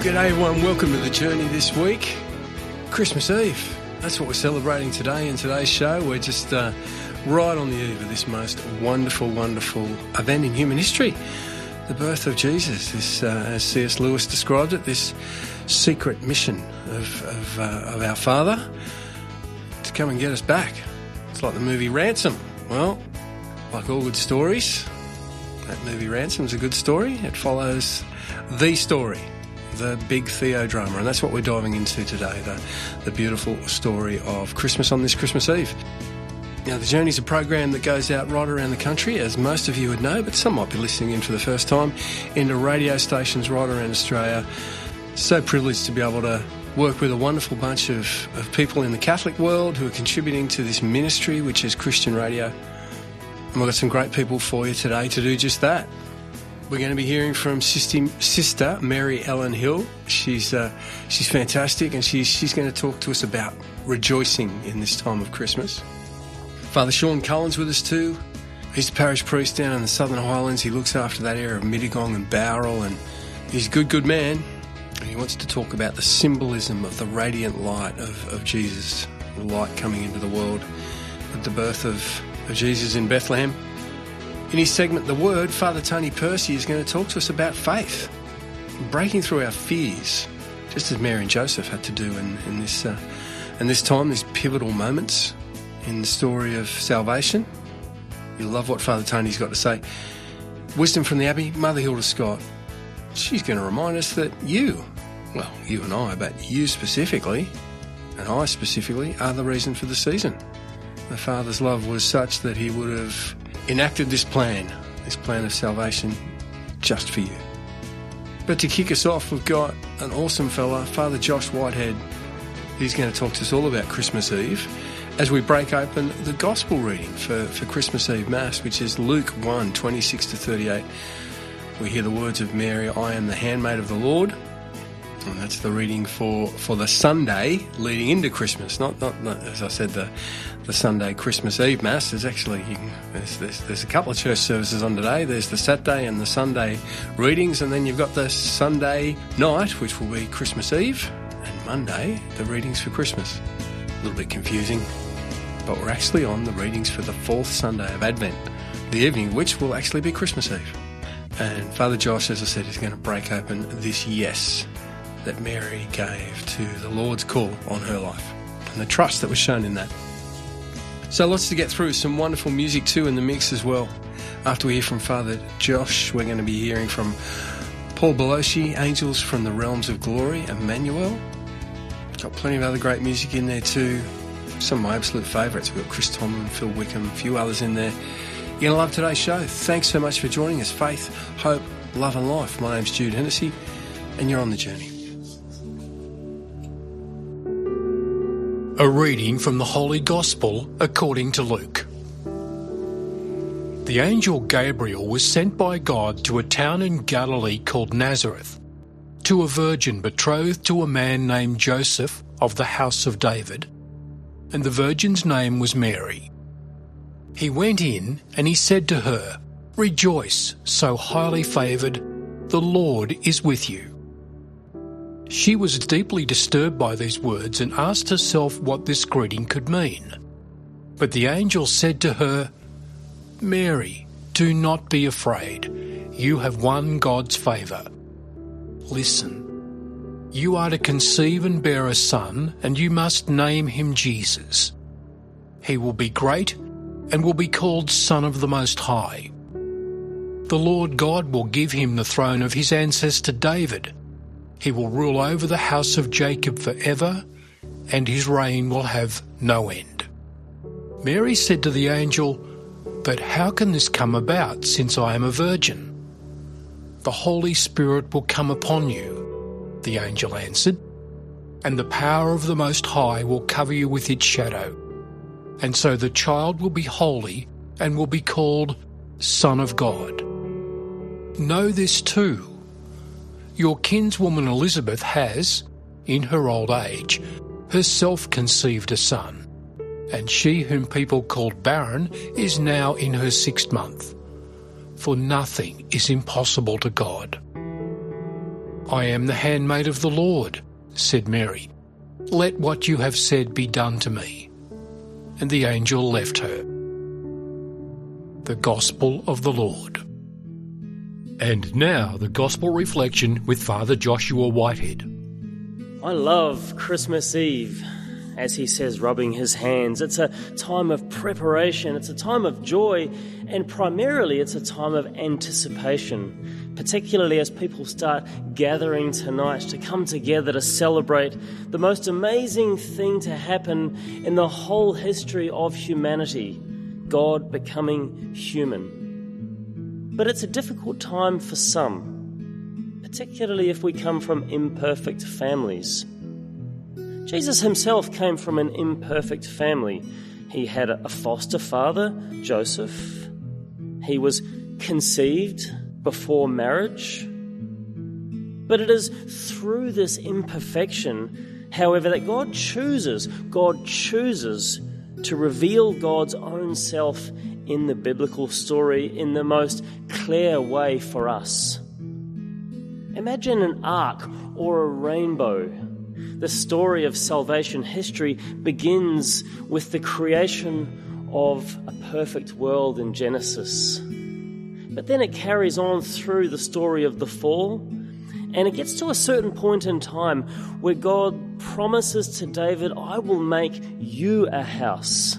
G'day everyone, welcome to the journey this week. Christmas Eve. That's what we're celebrating today in today's show. We're just uh, right on the eve of this most wonderful, wonderful event in human history. The birth of Jesus, this, uh, as C.S. Lewis described it, this secret mission of, of, uh, of our Father to come and get us back. It's like the movie Ransom. Well, like all good stories, that movie Ransom's a good story. It follows the story the big Theo drama, and that's what we're diving into today the, the beautiful story of Christmas on this Christmas Eve. Now, The Journey is a program that goes out right around the country, as most of you would know, but some might be listening in for the first time, into radio stations right around Australia. So privileged to be able to work with a wonderful bunch of, of people in the Catholic world who are contributing to this ministry, which is Christian radio. And we've got some great people for you today to do just that. We're going to be hearing from sister Mary Helen Hill. She's uh, she's fantastic, and she's she's going to talk to us about rejoicing in this time of Christmas. Father Sean Cullen's with us too. He's the parish priest down in the Southern Highlands. He looks after that area of Mittagong and Bowral, and he's a good, good man. And he wants to talk about the symbolism of the radiant light of, of Jesus, the light coming into the world with the birth of, of Jesus in Bethlehem. In his segment, The Word, Father Tony Percy is going to talk to us about faith, breaking through our fears, just as Mary and Joseph had to do in, in this, uh, in this time, these pivotal moments in the story of salvation. You love what Father Tony's got to say. Wisdom from the Abbey, Mother Hilda Scott. She's going to remind us that you, well, you and I, but you specifically, and I specifically, are the reason for the season. The Father's love was such that he would have enacted this plan, this plan of salvation, just for you. But to kick us off, we've got an awesome fella, Father Josh Whitehead. He's going to talk to us all about Christmas Eve as we break open the Gospel reading for, for Christmas Eve Mass, which is Luke 1 26 to 38. We hear the words of Mary, I am the handmaid of the Lord. And that's the reading for, for the Sunday leading into Christmas, not, not, not as I said, the, the Sunday Christmas Eve Mass. There's actually, there's, there's, there's, a couple of church services on today. There's the Saturday and the Sunday readings, and then you've got the Sunday night, which will be Christmas Eve, and Monday, the readings for Christmas. A little bit confusing, but we're actually on the readings for the fourth Sunday of Advent, the evening, which will actually be Christmas Eve. And Father Josh, as I said, is going to break open this yes that Mary gave to the Lord's call on her life and the trust that was shown in that. So lots to get through, some wonderful music too in the mix as well. After we hear from Father Josh, we're going to be hearing from Paul Baloche, Angels from the Realms of Glory, Emmanuel. Got plenty of other great music in there too. Some of my absolute favourites. We've got Chris Tomlin, Phil Wickham, a few others in there. You're going to love today's show. Thanks so much for joining us. Faith, hope, love and life. My name's Jude Hennessy and you're on the journey. A reading from the Holy Gospel according to Luke. The angel Gabriel was sent by God to a town in Galilee called Nazareth, to a virgin betrothed to a man named Joseph of the house of David, and the virgin's name was Mary. He went in and he said to her, Rejoice, so highly favoured, the Lord is with you. She was deeply disturbed by these words and asked herself what this greeting could mean. But the angel said to her, Mary, do not be afraid. You have won God's favour. Listen, you are to conceive and bear a son, and you must name him Jesus. He will be great and will be called Son of the Most High. The Lord God will give him the throne of his ancestor David he will rule over the house of Jacob forever, and his reign will have no end. Mary said to the angel, But how can this come about, since I am a virgin? The Holy Spirit will come upon you, the angel answered, and the power of the Most High will cover you with its shadow. And so the child will be holy and will be called Son of God. Know this too your kinswoman Elizabeth has, in her old age, herself conceived a son, and she whom people called barren is now in her sixth month. For nothing is impossible to God. I am the handmaid of the Lord, said Mary. Let what you have said be done to me. And the angel left her. The Gospel of the Lord. And now the Gospel reflection with Father Joshua Whitehead. I love Christmas Eve as he says, rubbing his hands. It's a time of preparation, it's a time of joy, and primarily it's a time of anticipation, particularly as people start gathering tonight to come together to celebrate the most amazing thing to happen in the whole history of humanity God becoming human. But it's a difficult time for some, particularly if we come from imperfect families. Jesus himself came from an imperfect family. He had a foster father, Joseph. He was conceived before marriage. But it is through this imperfection, however, that God chooses, God chooses to reveal God's own self in the biblical story in the most clear way for us. Imagine an arc or a rainbow the story of salvation history begins with the creation of a perfect world in Genesis. But then it carries on through the story of the fall, and it gets to a certain point in time where God promises to David, I will make you a house.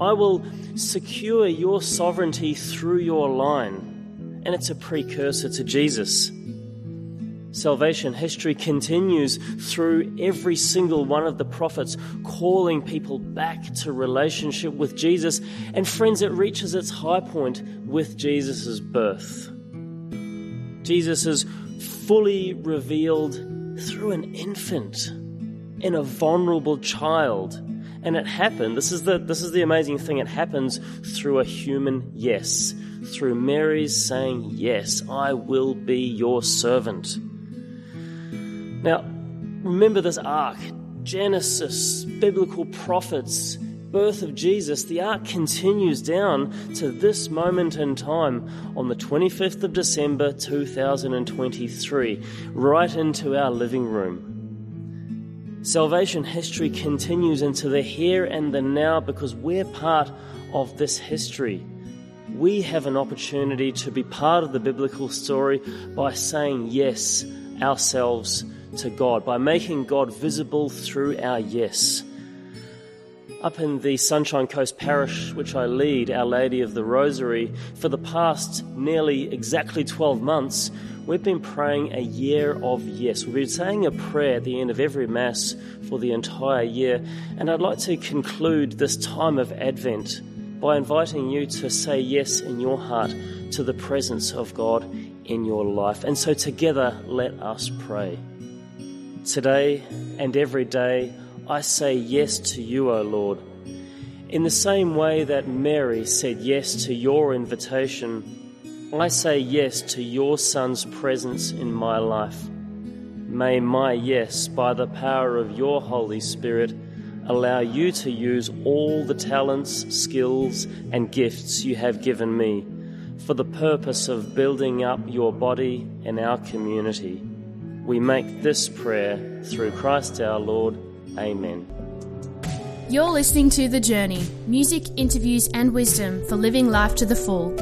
I will secure your sovereignty through your line. And it's a precursor to Jesus. Salvation history continues through every single one of the prophets, calling people back to relationship with Jesus. And friends, it reaches its high point with Jesus' birth. Jesus is fully revealed through an infant in a vulnerable child. And it happened, this is the this is the amazing thing, it happens through a human yes. Through Mary's saying, Yes, I will be your servant. Now, remember this arc Genesis, biblical prophets, birth of Jesus. The arc continues down to this moment in time on the 25th of December 2023, right into our living room. Salvation history continues into the here and the now because we're part of this history. We have an opportunity to be part of the biblical story by saying yes ourselves to God, by making God visible through our yes. Up in the Sunshine Coast Parish, which I lead, Our Lady of the Rosary, for the past nearly exactly 12 months, we've been praying a year of yes. We've been saying a prayer at the end of every Mass for the entire year, and I'd like to conclude this time of Advent by inviting you to say yes in your heart to the presence of God in your life. And so together, let us pray. Today and every day, I say yes to you, O Lord. In the same way that Mary said yes to your invitation, I say yes to your Son's presence in my life. May my yes, by the power of your Holy Spirit, allow you to use all the talents, skills, and gifts you have given me for the purpose of building up your body and our community. We make this prayer through Christ our Lord. Amen. You're listening to The Journey music, interviews, and wisdom for living life to the full.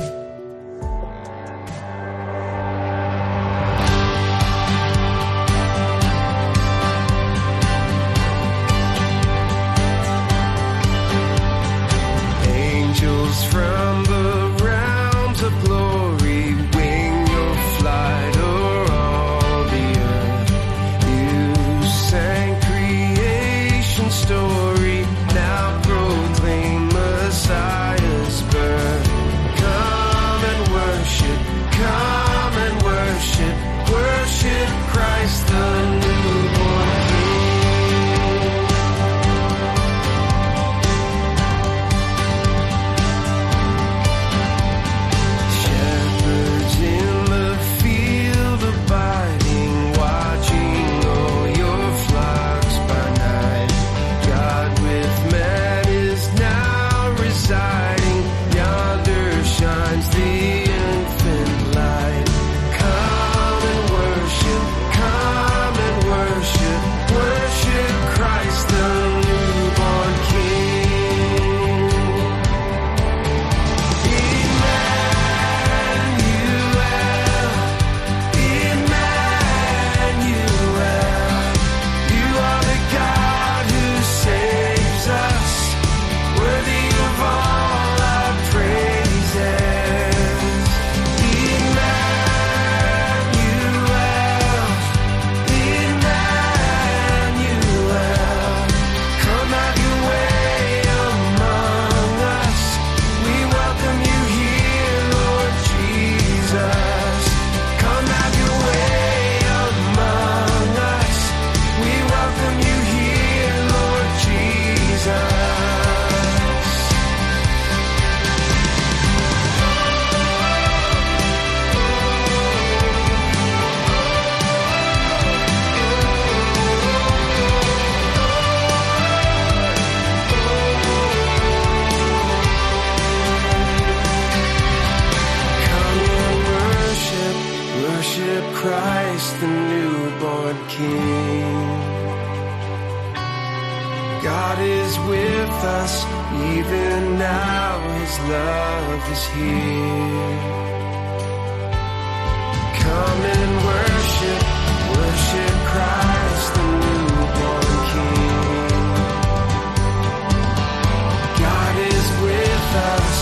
God is with us, even now His love is here. Come and worship, worship Christ, the newborn King. God is with us,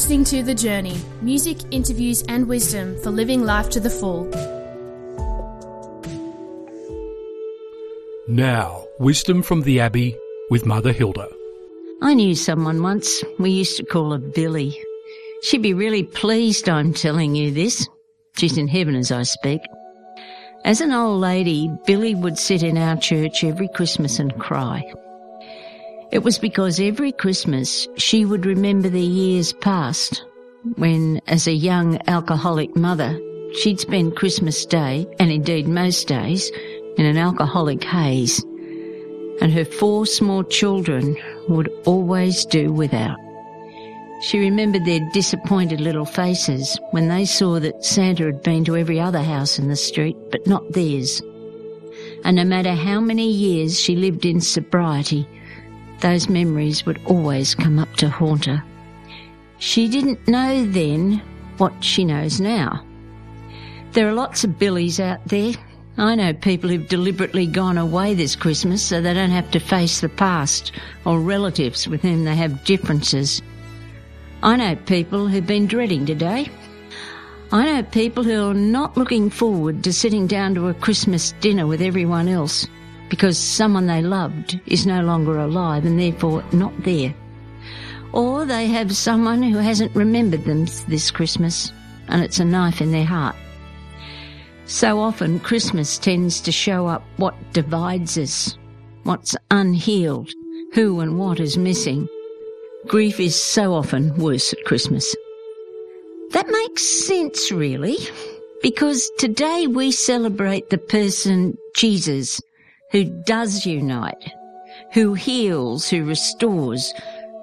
listening to The Journey music, interviews, and wisdom for living life to the full. Now, wisdom from the Abbey with Mother Hilda. I knew someone once. We used to call her Billy. She'd be really pleased I'm telling you this. She's in heaven as I speak. As an old lady, Billy would sit in our church every Christmas and cry. It was because every Christmas she would remember the years past when, as a young alcoholic mother, she'd spend Christmas Day, and indeed most days, in an alcoholic haze and her four small children would always do without. She remembered their disappointed little faces when they saw that Santa had been to every other house in the street, but not theirs. And no matter how many years she lived in sobriety, those memories would always come up to haunt her. She didn't know then what she knows now. There are lots of Billies out there. I know people who've deliberately gone away this Christmas so they don't have to face the past or relatives with whom they have differences. I know people who've been dreading today. I know people who are not looking forward to sitting down to a Christmas dinner with everyone else because someone they loved is no longer alive and therefore not there. Or they have someone who hasn't remembered them this Christmas and it's a knife in their heart. So often Christmas tends to show up what divides us, what's unhealed, who and what is missing. Grief is so often worse at Christmas. That makes sense really, because today we celebrate the person Jesus who does unite, who heals, who restores,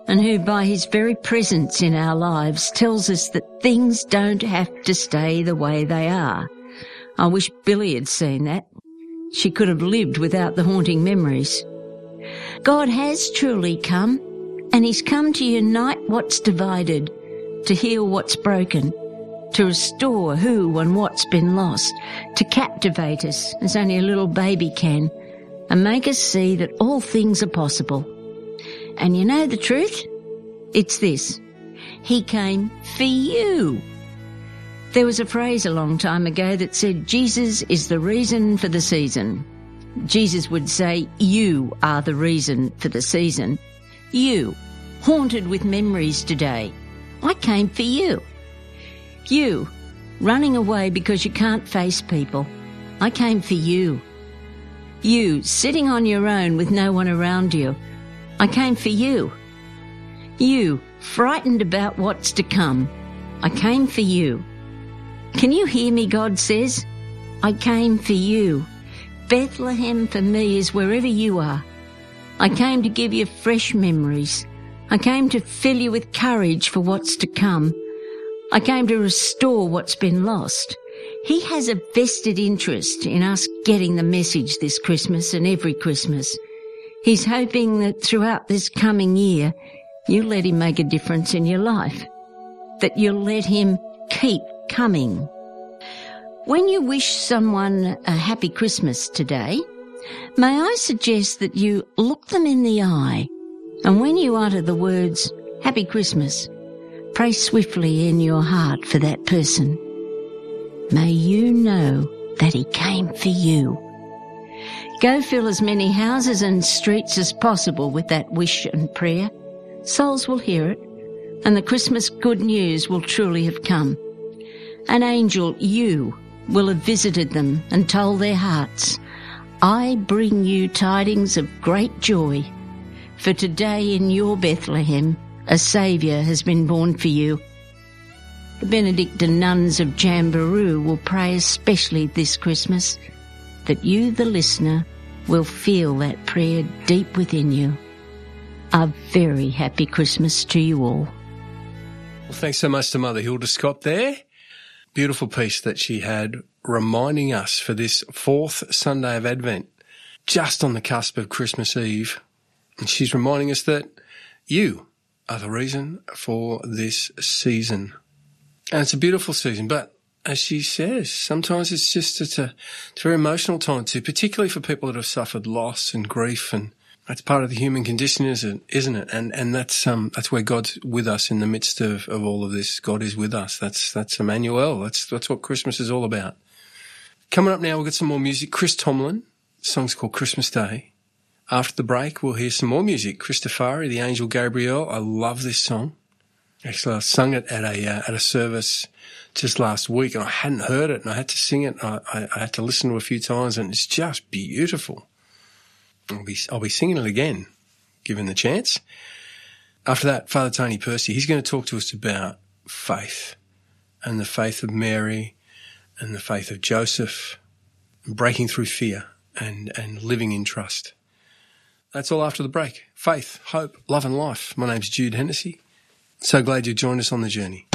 and who by his very presence in our lives tells us that things don't have to stay the way they are. I wish Billy had seen that. She could have lived without the haunting memories. God has truly come, and he's come to unite what's divided, to heal what's broken, to restore who and what's been lost, to captivate us as only a little baby can, and make us see that all things are possible. And you know the truth? It's this. He came for you. There was a phrase a long time ago that said, Jesus is the reason for the season. Jesus would say, you are the reason for the season. You, haunted with memories today. I came for you. You, running away because you can't face people. I came for you. You, sitting on your own with no one around you. I came for you. You, frightened about what's to come. I came for you. Can you hear me, God says? I came for you. Bethlehem for me is wherever you are. I came to give you fresh memories. I came to fill you with courage for what's to come. I came to restore what's been lost, He has a vested interest in us getting the message this Christmas and every Christmas. He's hoping that throughout this coming year, you'll let him make a difference in your life. That you'll let him keep coming. When you wish someone a happy Christmas today, may I suggest that you look them in the eye and when you utter the words, Happy Christmas, pray swiftly in your heart for that person. May you know that he came for you. Go fill as many houses and streets as possible with that wish and prayer. Souls will hear it, and the Christmas good news will truly have come. An angel, you, will have visited them and told their hearts, I bring you tidings of great joy, for today in your Bethlehem a Saviour has been born for you. The Benedictine nuns of Jamberoo will pray especially this Christmas that you, the listener, will feel that prayer deep within you. A very happy Christmas to you all. Well, thanks so much to Mother Hilda Scott there. Beautiful piece that she had reminding us for this fourth Sunday of Advent, just on the cusp of Christmas Eve. And she's reminding us that you are the reason for this season. And it's a beautiful season, but as she says, sometimes it's just it's a, it's a very emotional time too, particularly for people that have suffered loss and grief, and that's part of the human condition, isn't isn't it? And and that's um that's where God's with us in the midst of, of all of this. God is with us. That's that's Emmanuel. That's that's what Christmas is all about. Coming up now, we'll get some more music. Chris Tomlin, song's called Christmas Day. After the break, we'll hear some more music. Christofari, the Angel Gabriel. I love this song. Actually, I sung it at a uh, at a service just last week, and I hadn't heard it, and I had to sing it. I, I, I had to listen to it a few times, and it's just beautiful. I'll be I'll be singing it again, given the chance. After that, Father Tony Percy, he's going to talk to us about faith and the faith of Mary and the faith of Joseph, breaking through fear and and living in trust. That's all after the break. Faith, hope, love, and life. My name's Jude Hennessy. So glad you joined us on the journey.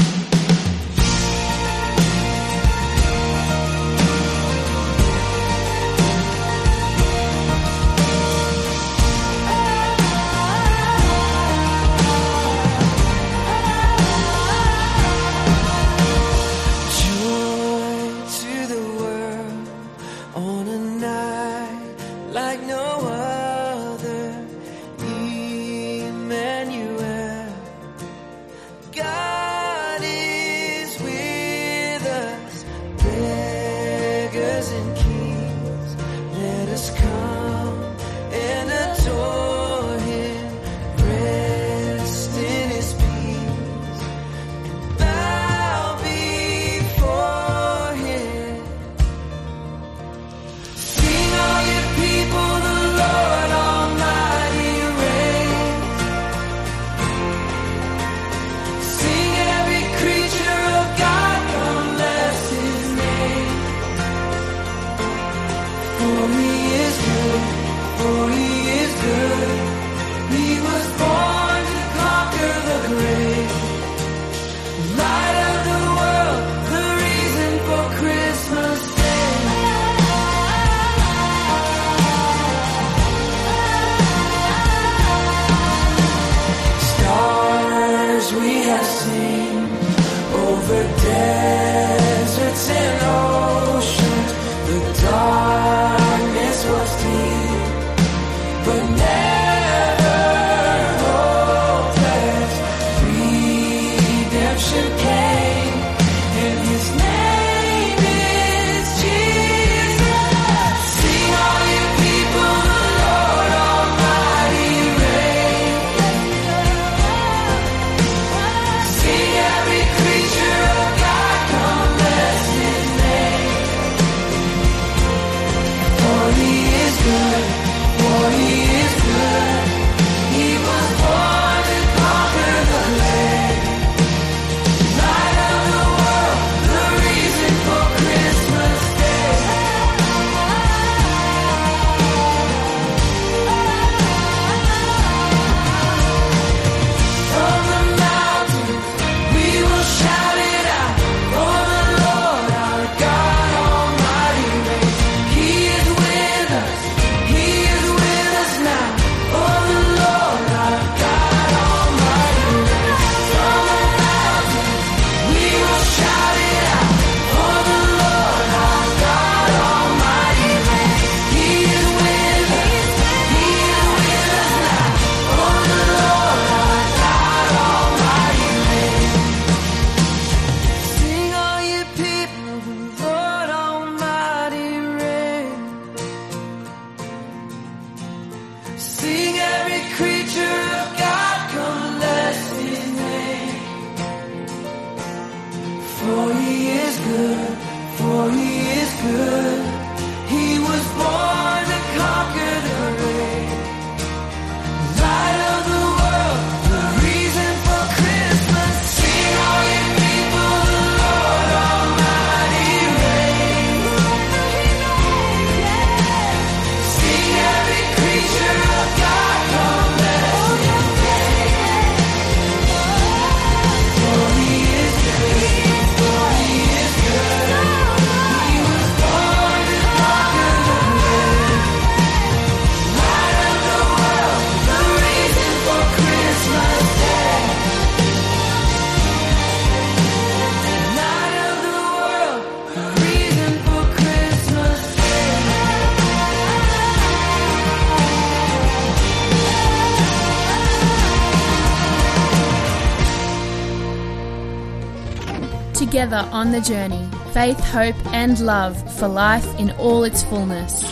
together on the journey faith, hope, and love for life in all its fullness.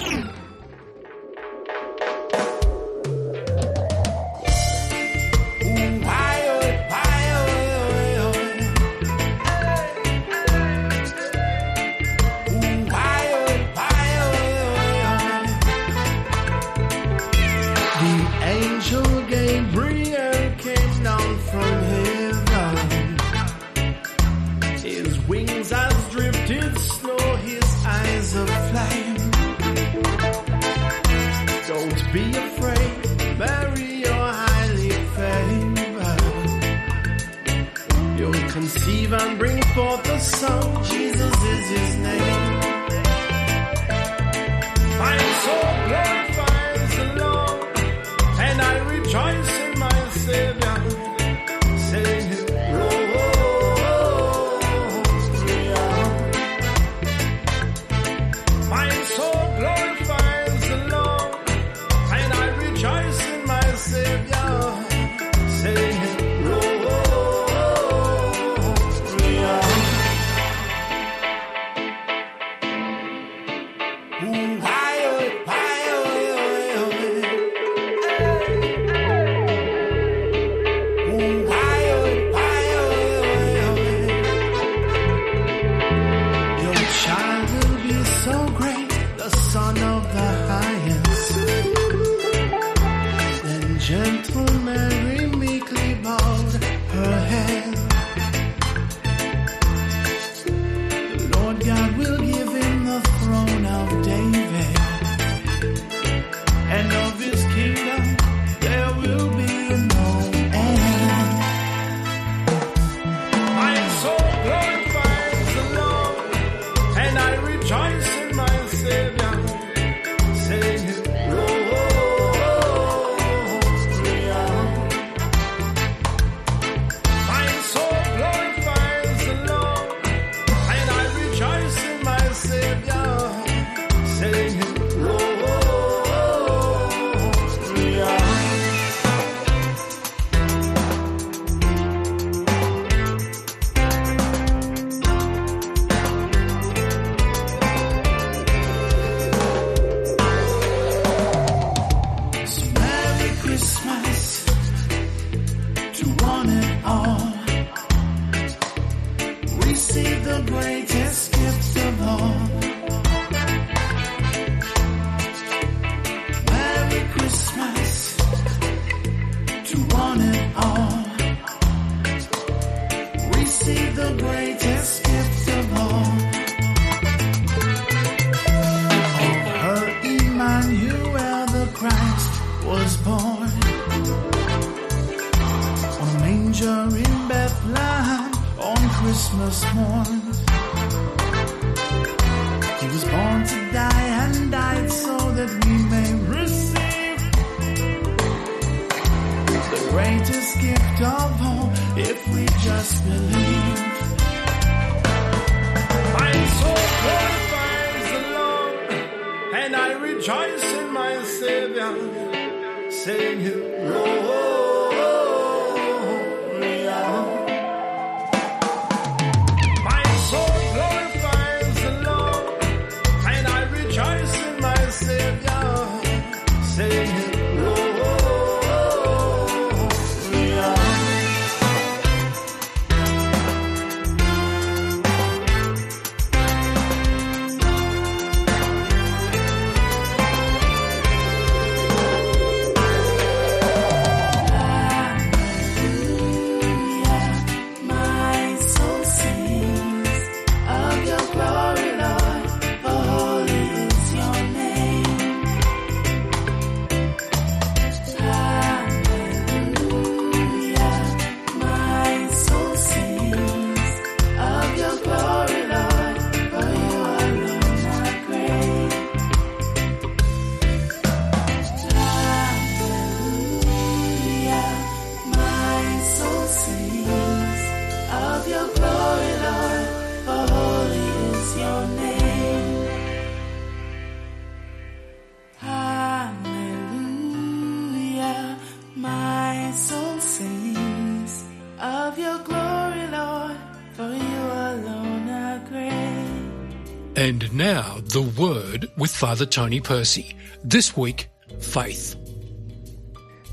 The Word with Father Tony Percy. This week, faith.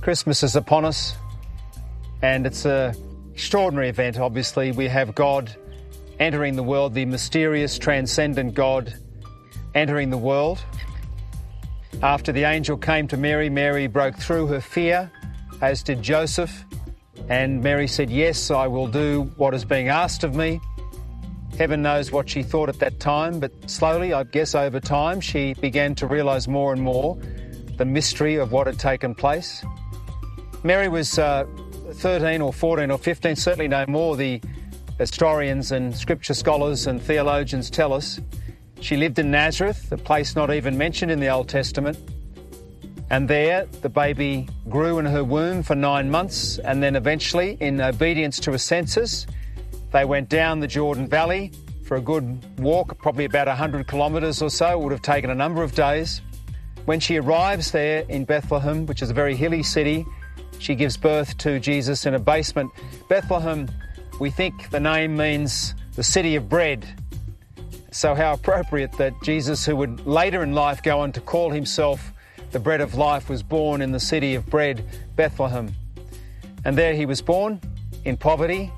Christmas is upon us, and it's an extraordinary event, obviously. We have God entering the world, the mysterious, transcendent God entering the world. After the angel came to Mary, Mary broke through her fear, as did Joseph. And Mary said, Yes, I will do what is being asked of me. Heaven knows what she thought at that time, but slowly, I guess over time, she began to realize more and more the mystery of what had taken place. Mary was uh, 13 or 14 or 15, certainly no more, the historians and scripture scholars and theologians tell us. She lived in Nazareth, a place not even mentioned in the Old Testament. And there, the baby grew in her womb for nine months, and then eventually, in obedience to a census, they went down the Jordan Valley for a good walk, probably about 100 kilometres or so. It would have taken a number of days. When she arrives there in Bethlehem, which is a very hilly city, she gives birth to Jesus in a basement. Bethlehem, we think the name means the city of bread. So, how appropriate that Jesus, who would later in life go on to call himself the bread of life, was born in the city of bread, Bethlehem. And there he was born in poverty,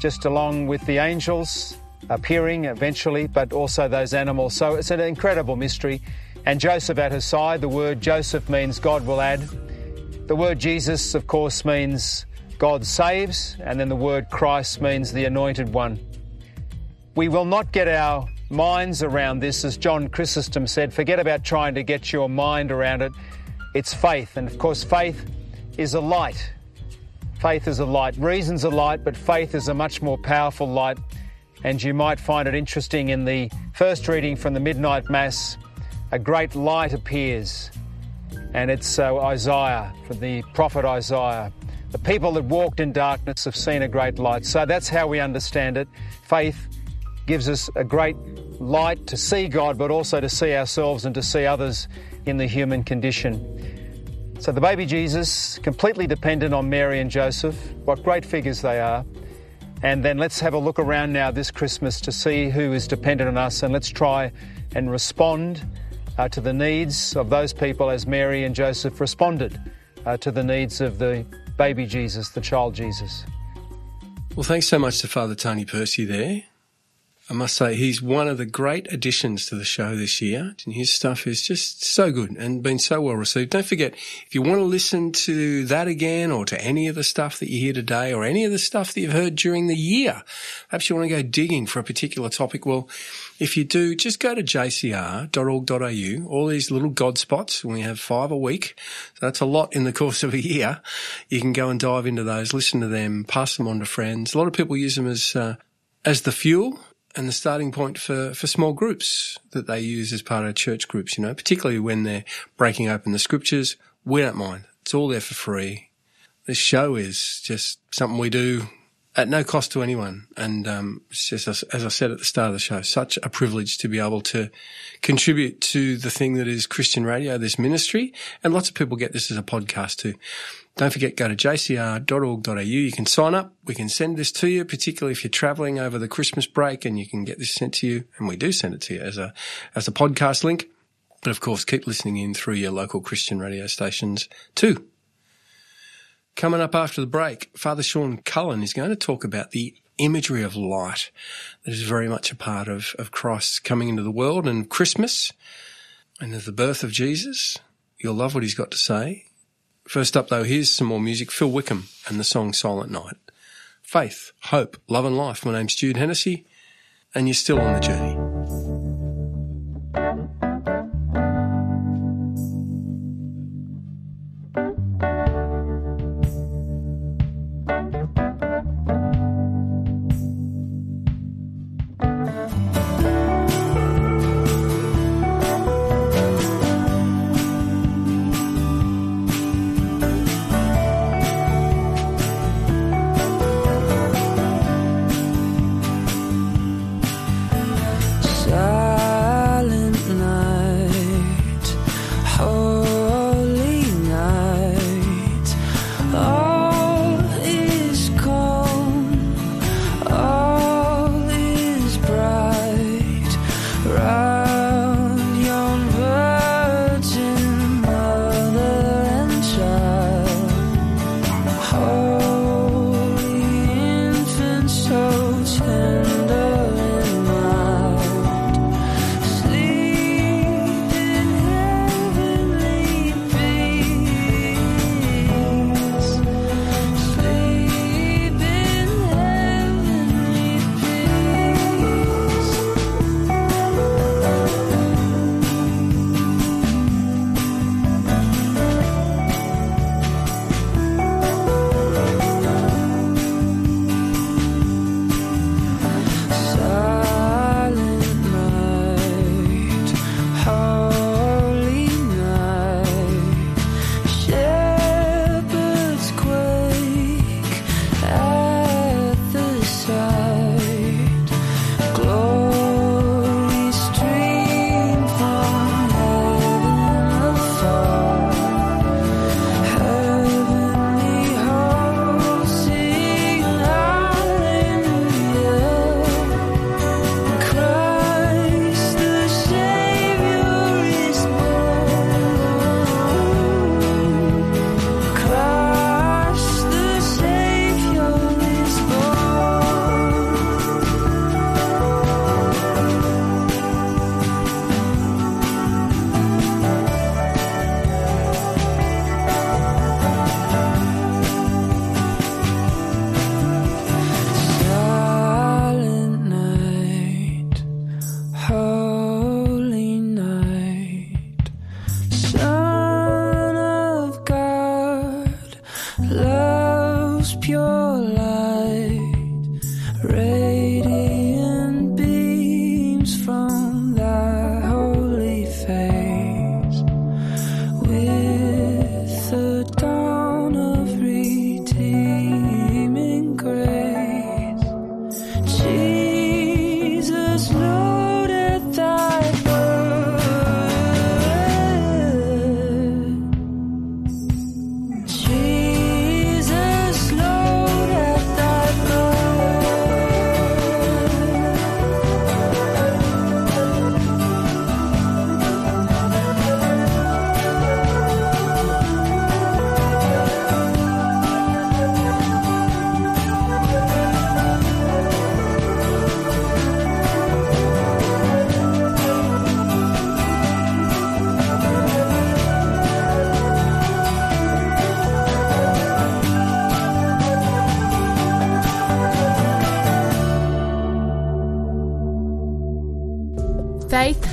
just along with the angels appearing eventually, but also those animals. So it's an incredible mystery. And Joseph at his side, the word Joseph means God will add. The word Jesus, of course, means God saves, and then the word Christ means the anointed one. We will not get our minds around this, as John Chrysostom said. Forget about trying to get your mind around it. It's faith. And of course, faith is a light. Faith is a light. Reason's a light, but faith is a much more powerful light. And you might find it interesting in the first reading from the Midnight Mass, a great light appears. And it's uh, Isaiah, from the prophet Isaiah. The people that walked in darkness have seen a great light. So that's how we understand it. Faith gives us a great light to see God, but also to see ourselves and to see others in the human condition. So the baby Jesus, completely dependent on Mary and Joseph, what great figures they are. And then let's have a look around now this Christmas to see who is dependent on us and let's try and respond uh, to the needs of those people as Mary and Joseph responded uh, to the needs of the baby Jesus, the child Jesus. Well, thanks so much to Father Tony Percy there. I must say he's one of the great additions to the show this year. And his stuff is just so good and been so well received. Don't forget, if you want to listen to that again or to any of the stuff that you hear today or any of the stuff that you've heard during the year, perhaps you want to go digging for a particular topic. Well, if you do, just go to jcr.org.au, all these little God spots, we have five a week. So that's a lot in the course of a year. You can go and dive into those, listen to them, pass them on to friends. A lot of people use them as, uh, as the fuel and the starting point for, for small groups that they use as part of church groups, you know, particularly when they're breaking open the scriptures. We don't mind. It's all there for free. This show is just something we do at no cost to anyone. And um, it's just, as, as I said at the start of the show, such a privilege to be able to contribute to the thing that is Christian radio, this ministry. And lots of people get this as a podcast too. Don't forget, go to jcr.org.au. You can sign up. We can send this to you, particularly if you're traveling over the Christmas break and you can get this sent to you. And we do send it to you as a, as a podcast link. But of course, keep listening in through your local Christian radio stations too. Coming up after the break, Father Sean Cullen is going to talk about the imagery of light that is very much a part of, of Christ's coming into the world and Christmas and of the birth of Jesus. You'll love what he's got to say. First up, though, here's some more music Phil Wickham and the song Silent Night. Faith, Hope, Love and Life. My name's Jude Hennessy, and you're still on the journey.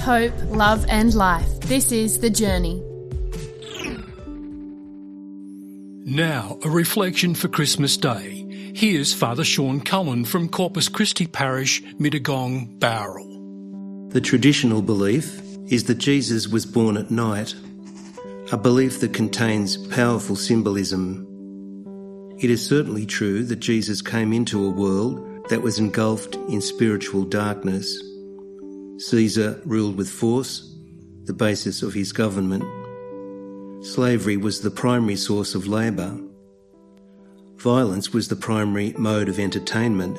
Hope, love, and life. This is The Journey. Now, a reflection for Christmas Day. Here's Father Sean Cullen from Corpus Christi Parish, Mittagong, Bowral. The traditional belief is that Jesus was born at night, a belief that contains powerful symbolism. It is certainly true that Jesus came into a world that was engulfed in spiritual darkness. Caesar ruled with force, the basis of his government. Slavery was the primary source of labour. Violence was the primary mode of entertainment.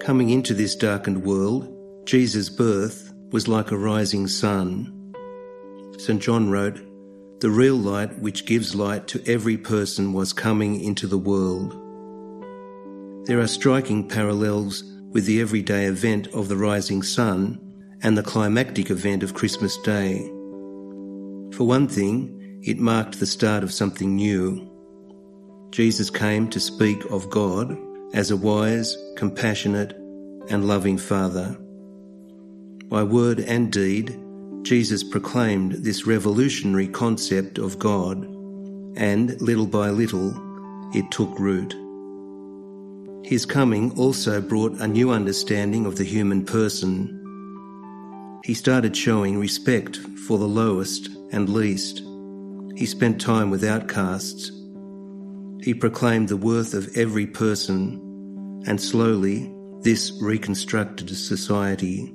Coming into this darkened world, Jesus' birth was like a rising sun. St. John wrote, The real light which gives light to every person was coming into the world. There are striking parallels with the everyday event of the rising sun and the climactic event of Christmas Day. For one thing, it marked the start of something new. Jesus came to speak of God as a wise, compassionate, and loving Father. By word and deed, Jesus proclaimed this revolutionary concept of God, and little by little, it took root. His coming also brought a new understanding of the human person. He started showing respect for the lowest and least. He spent time with outcasts. He proclaimed the worth of every person, and slowly this reconstructed society.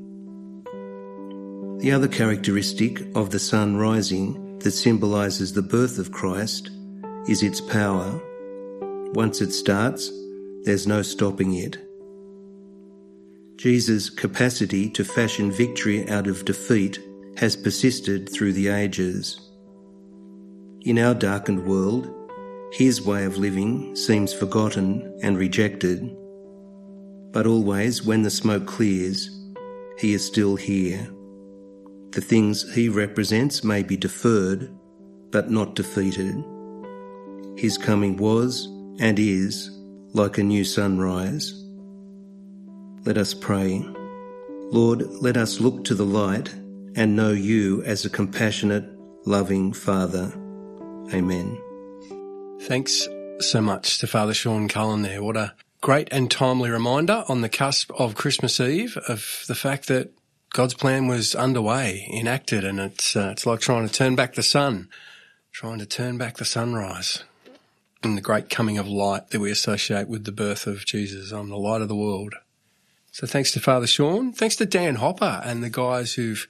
The other characteristic of the sun rising that symbolizes the birth of Christ is its power. Once it starts, there's no stopping it. Jesus' capacity to fashion victory out of defeat has persisted through the ages. In our darkened world, his way of living seems forgotten and rejected. But always, when the smoke clears, he is still here. The things he represents may be deferred, but not defeated. His coming was and is like a new sunrise. Let us pray. Lord, let us look to the light and know you as a compassionate, loving Father. Amen. Thanks so much to Father Sean Cullen there. What a great and timely reminder on the cusp of Christmas Eve of the fact that God's plan was underway, enacted, and it's uh, it's like trying to turn back the sun, trying to turn back the sunrise, and the great coming of light that we associate with the birth of Jesus. I'm the light of the world. So thanks to Father Sean, thanks to Dan Hopper and the guys who've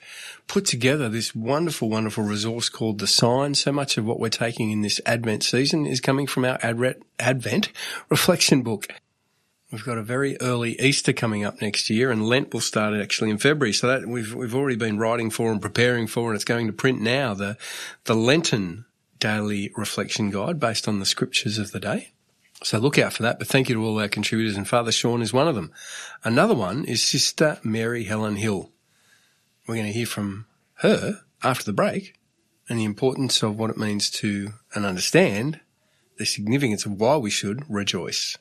put together this wonderful, wonderful resource called The Sign. So much of what we're taking in this Advent season is coming from our Advent reflection book. We've got a very early Easter coming up next year, and Lent will start actually in February. So that we've we've already been writing for and preparing for, and it's going to print now. The the Lenten daily reflection guide based on the scriptures of the day. So look out for that. But thank you to all our contributors, and Father Sean is one of them. Another one is Sister Mary Helen Hill. We're going to hear from her after the break, and the importance of what it means to and understand the significance of why we should rejoice.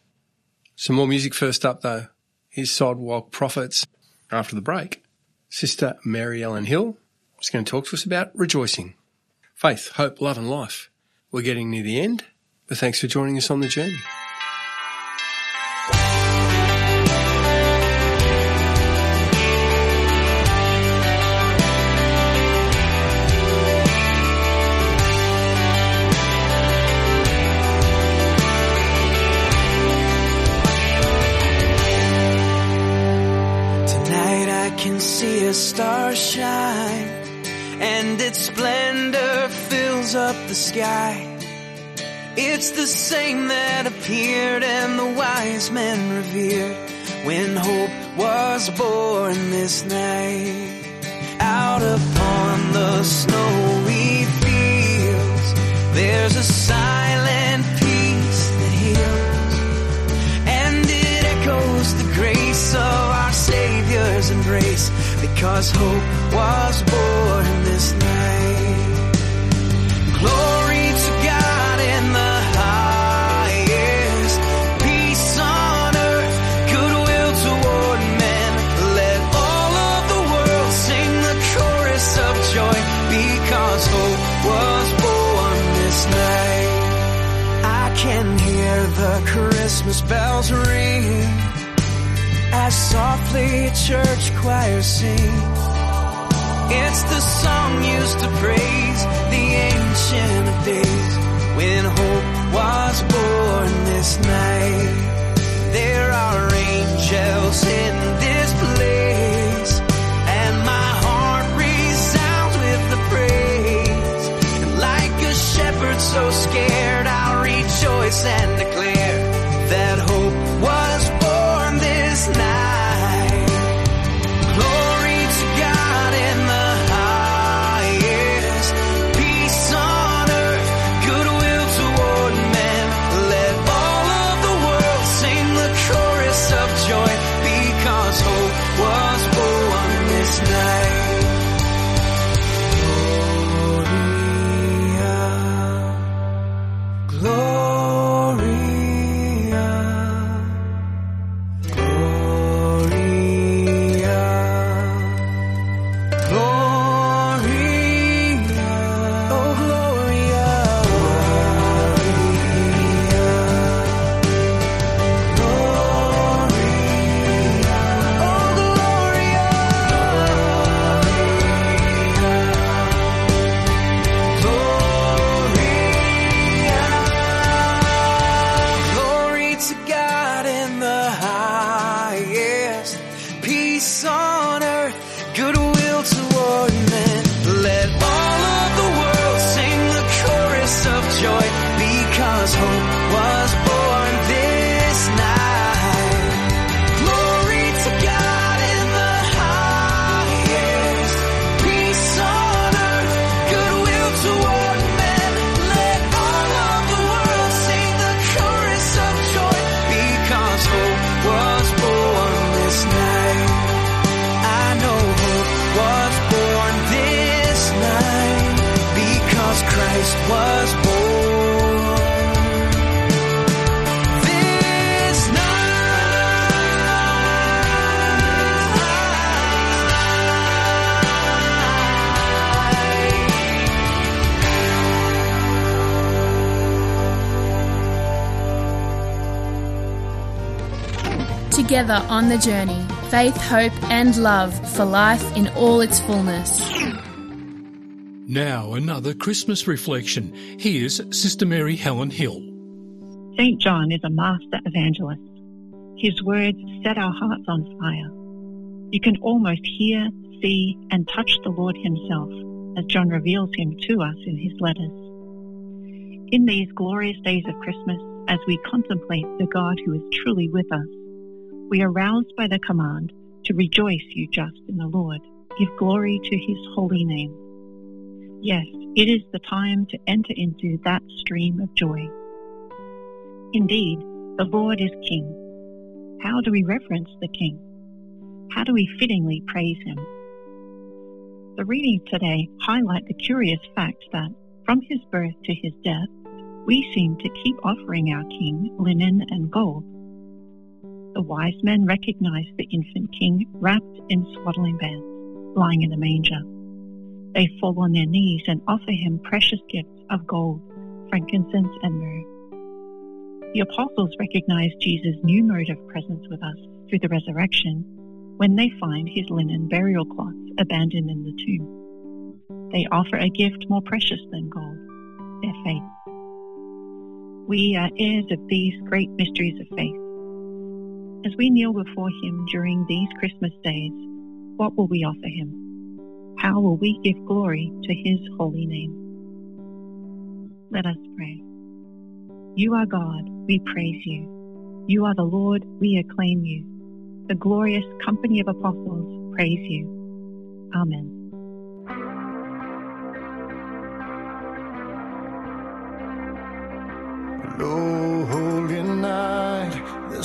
Some more music first up though. Here's Sidewalk Prophets. After the break, Sister Mary Helen Hill is going to talk to us about rejoicing. Faith, hope, love and life. We're getting near the end, but thanks for joining us on the journey. Up the sky. It's the same that appeared and the wise men revered when hope was born this night. Out upon the snowy fields, there's a silent peace that heals, and it echoes the grace of our Savior's embrace because hope was born this night. Christmas bells ring as softly church choirs sing. It's the song used to praise the ancient of days when hope was born this night. There are angels in this place and my heart resounds with the praise. And like a shepherd so scared, I'll rejoice and declare that hope Together on the journey, faith, hope, and love for life in all its fullness. Now, another Christmas reflection. Here's Sister Mary Helen Hill. St. John is a master evangelist. His words set our hearts on fire. You can almost hear, see, and touch the Lord Himself as John reveals Him to us in his letters. In these glorious days of Christmas, as we contemplate the God who is truly with us, we are roused by the command to rejoice, you just, in the Lord. Give glory to His holy name. Yes, it is the time to enter into that stream of joy. Indeed, the Lord is King. How do we reverence the King? How do we fittingly praise Him? The readings today highlight the curious fact that from His birth to His death, we seem to keep offering our King linen and gold. The wise men recognized the infant King wrapped in swaddling bands, lying in a manger. They fall on their knees and offer him precious gifts of gold, frankincense, and myrrh. The apostles recognize Jesus' new mode of presence with us through the resurrection when they find his linen burial cloths abandoned in the tomb. They offer a gift more precious than gold, their faith. We are heirs of these great mysteries of faith. As we kneel before him during these Christmas days, what will we offer him? How will we give glory to his holy name? Let us pray. You are God, we praise you. You are the Lord, we acclaim you. The glorious company of apostles praise you. Amen.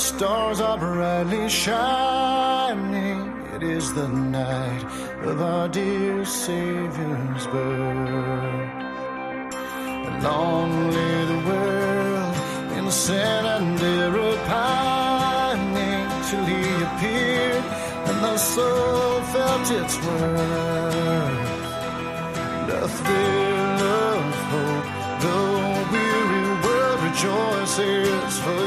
The stars are brightly shining. It is the night of our dear Savior's birth. And long lay the world in sin and error pining till he appeared, and the soul felt its worth. Doth thrill of hope, the weary world rejoices for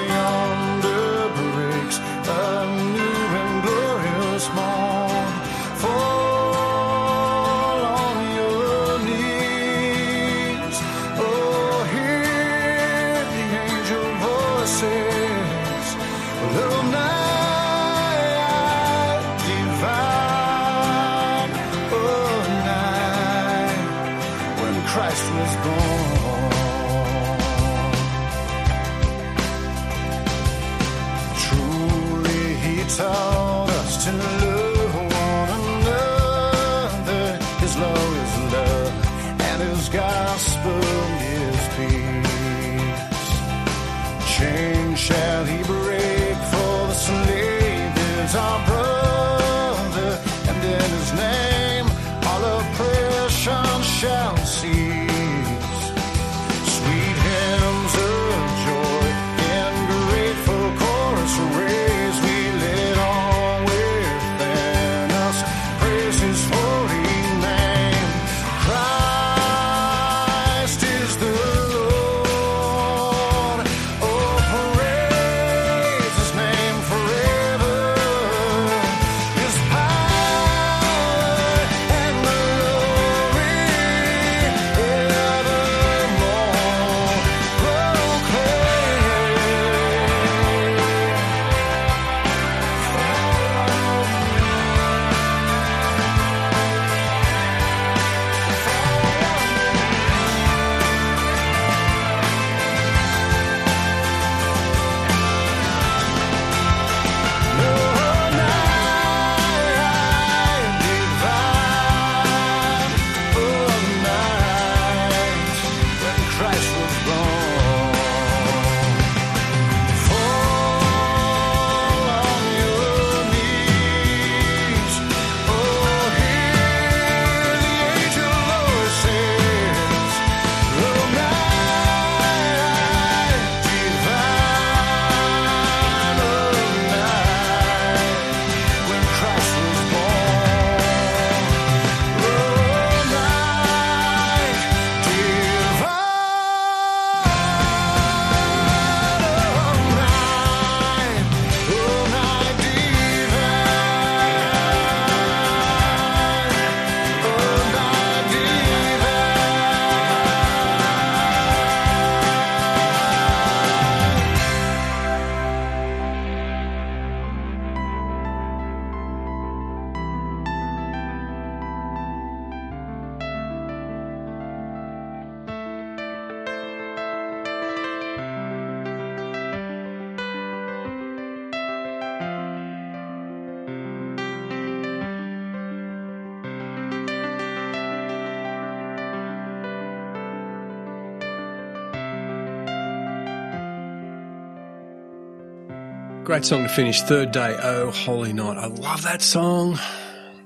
Great song to finish. Third day, Oh Holy Night. I love that song.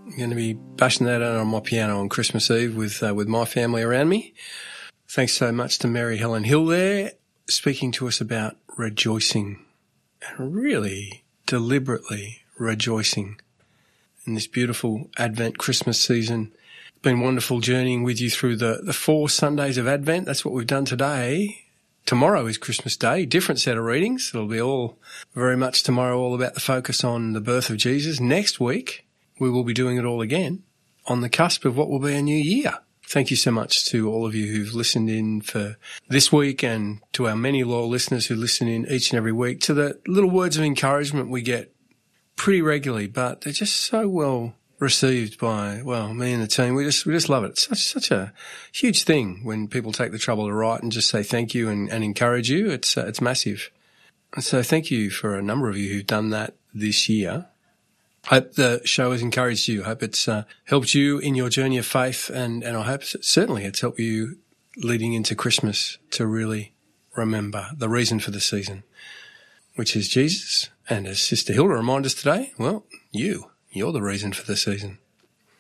I'm going to be bashing that out on my piano on Christmas Eve with uh, with my family around me. Thanks so much to Mary Helen Hill there, speaking to us about rejoicing and really deliberately rejoicing in this beautiful Advent Christmas season. It's been wonderful journeying with you through the, the four Sundays of Advent. That's what we've done today. Tomorrow is Christmas Day, different set of readings. It'll be all very much tomorrow, all about the focus on the birth of Jesus. Next week, we will be doing it all again on the cusp of what will be a new year. Thank you so much to all of you who've listened in for this week and to our many loyal listeners who listen in each and every week to the little words of encouragement we get pretty regularly, but they're just so well received by, well, me and the team. We just, we just love it. It's such, such a huge thing when people take the trouble to write and just say thank you and, and encourage you. It's, uh, it's massive. And so thank you for a number of you who've done that this year. Hope the show has encouraged you. I hope it's uh, helped you in your journey of faith, and, and I hope certainly it's helped you leading into Christmas to really remember the reason for the season, which is Jesus. And as Sister Hilda reminded us today, well, you, you're the reason for the season.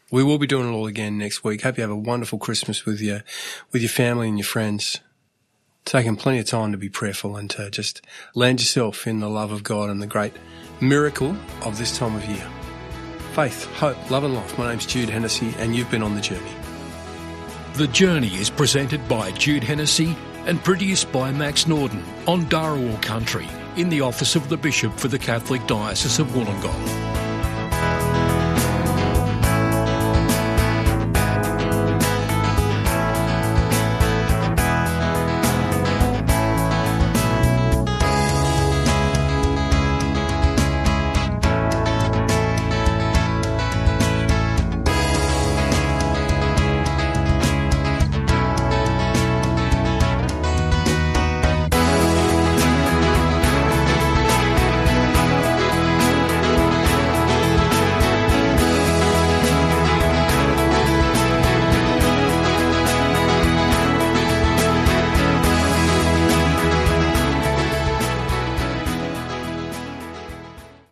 We will be doing it all again next week. Hope you have a wonderful Christmas with your, with your family and your friends. Taking plenty of time to be prayerful and to just land yourself in the love of God and the great miracle of this time of year. Faith, hope, love and life. My name's Jude Hennessy and you've been on the journey. The Journey is presented by Jude Hennessy and produced by Max Norden on Darawal Country in the office of the Bishop for the Catholic Diocese of Wollongong.